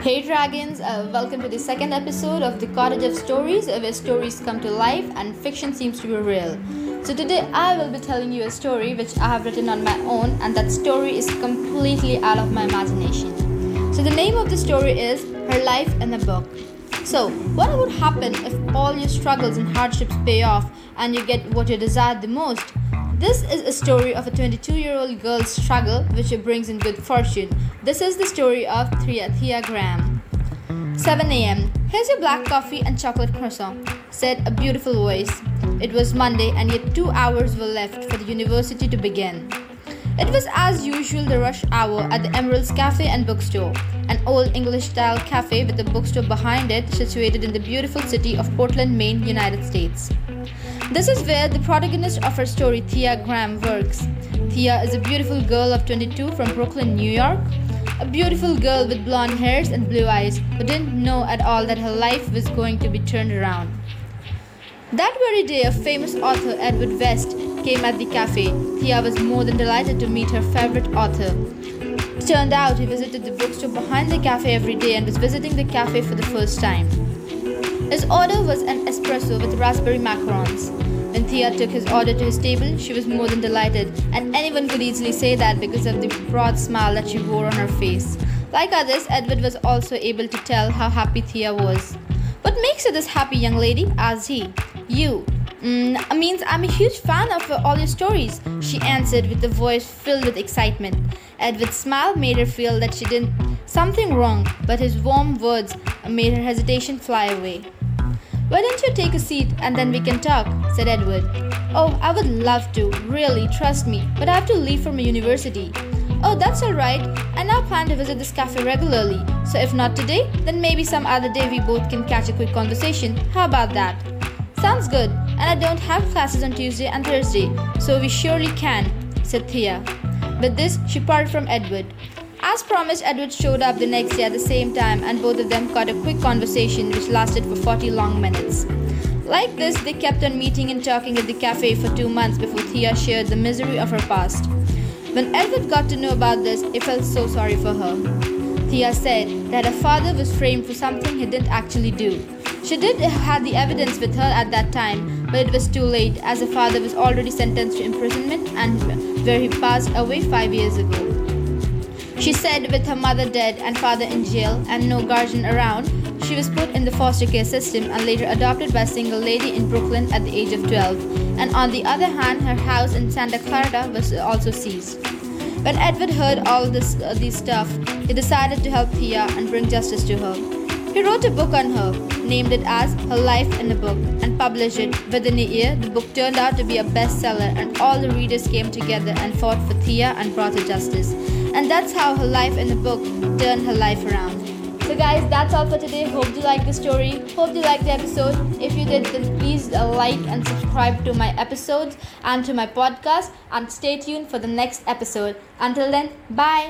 Hey dragons, uh, welcome to the second episode of the Cottage of Stories, where stories come to life and fiction seems to be real. So today I will be telling you a story which I have written on my own, and that story is completely out of my imagination. So the name of the story is Her Life in a Book. So, what would happen if all your struggles and hardships pay off and you get what you desire the most? This is a story of a 22 year old girl's struggle which brings in good fortune. This is the story of Thea, Graham. 7 a.m. Here's your black coffee and chocolate croissant, said a beautiful voice. It was Monday, and yet two hours were left for the university to begin. It was as usual the rush hour at the Emeralds Cafe and Bookstore, an old English style cafe with a bookstore behind it situated in the beautiful city of Portland, Maine, United States. This is where the protagonist of our story, Thea Graham, works. Thea is a beautiful girl of 22 from Brooklyn, New York. A beautiful girl with blonde hairs and blue eyes who didn't know at all that her life was going to be turned around. That very day, a famous author, Edward West, came at the cafe. Thea was more than delighted to meet her favorite author. It turned out he visited the bookstore behind the cafe every day and was visiting the cafe for the first time. His order was an espresso with raspberry macarons. When Thea took his order to his table, she was more than delighted, and anyone could easily say that because of the broad smile that she wore on her face. Like others, Edward was also able to tell how happy Thea was. What makes you this happy, young lady? asked he. You. Mm, means I'm a huge fan of all your stories, she answered with a voice filled with excitement. Edward's smile made her feel that she did something wrong, but his warm words made her hesitation fly away. Why don't you take a seat and then we can talk? said Edward. Oh, I would love to, really, trust me, but I have to leave for my university. Oh, that's alright. I now plan to visit this cafe regularly, so if not today, then maybe some other day we both can catch a quick conversation. How about that? Sounds good, and I don't have classes on Tuesday and Thursday, so we surely can, said Thea. With this, she parted from Edward. As promised, Edward showed up the next day at the same time, and both of them caught a quick conversation which lasted for 40 long minutes. Like this, they kept on meeting and talking at the cafe for two months before Thea shared the misery of her past. When Edward got to know about this, he felt so sorry for her. Thea said that her father was framed for something he didn't actually do. She did have the evidence with her at that time, but it was too late as her father was already sentenced to imprisonment and where he passed away five years ago. She said with her mother dead and father in jail and no guardian around, she was put in the foster care system and later adopted by a single lady in Brooklyn at the age of 12. And on the other hand, her house in Santa Clara was also seized. When Edward heard all this uh, these stuff, he decided to help Thea and bring justice to her. He wrote a book on her, named it as Her Life in a Book, and published it. Within a year, the book turned out to be a bestseller, and all the readers came together and fought for Thea and brought her justice. And that's how her life in the book turned her life around. So, guys, that's all for today. Hope you liked the story. Hope you liked the episode. If you did, then please uh, like and subscribe to my episodes and to my podcast. And stay tuned for the next episode. Until then, bye.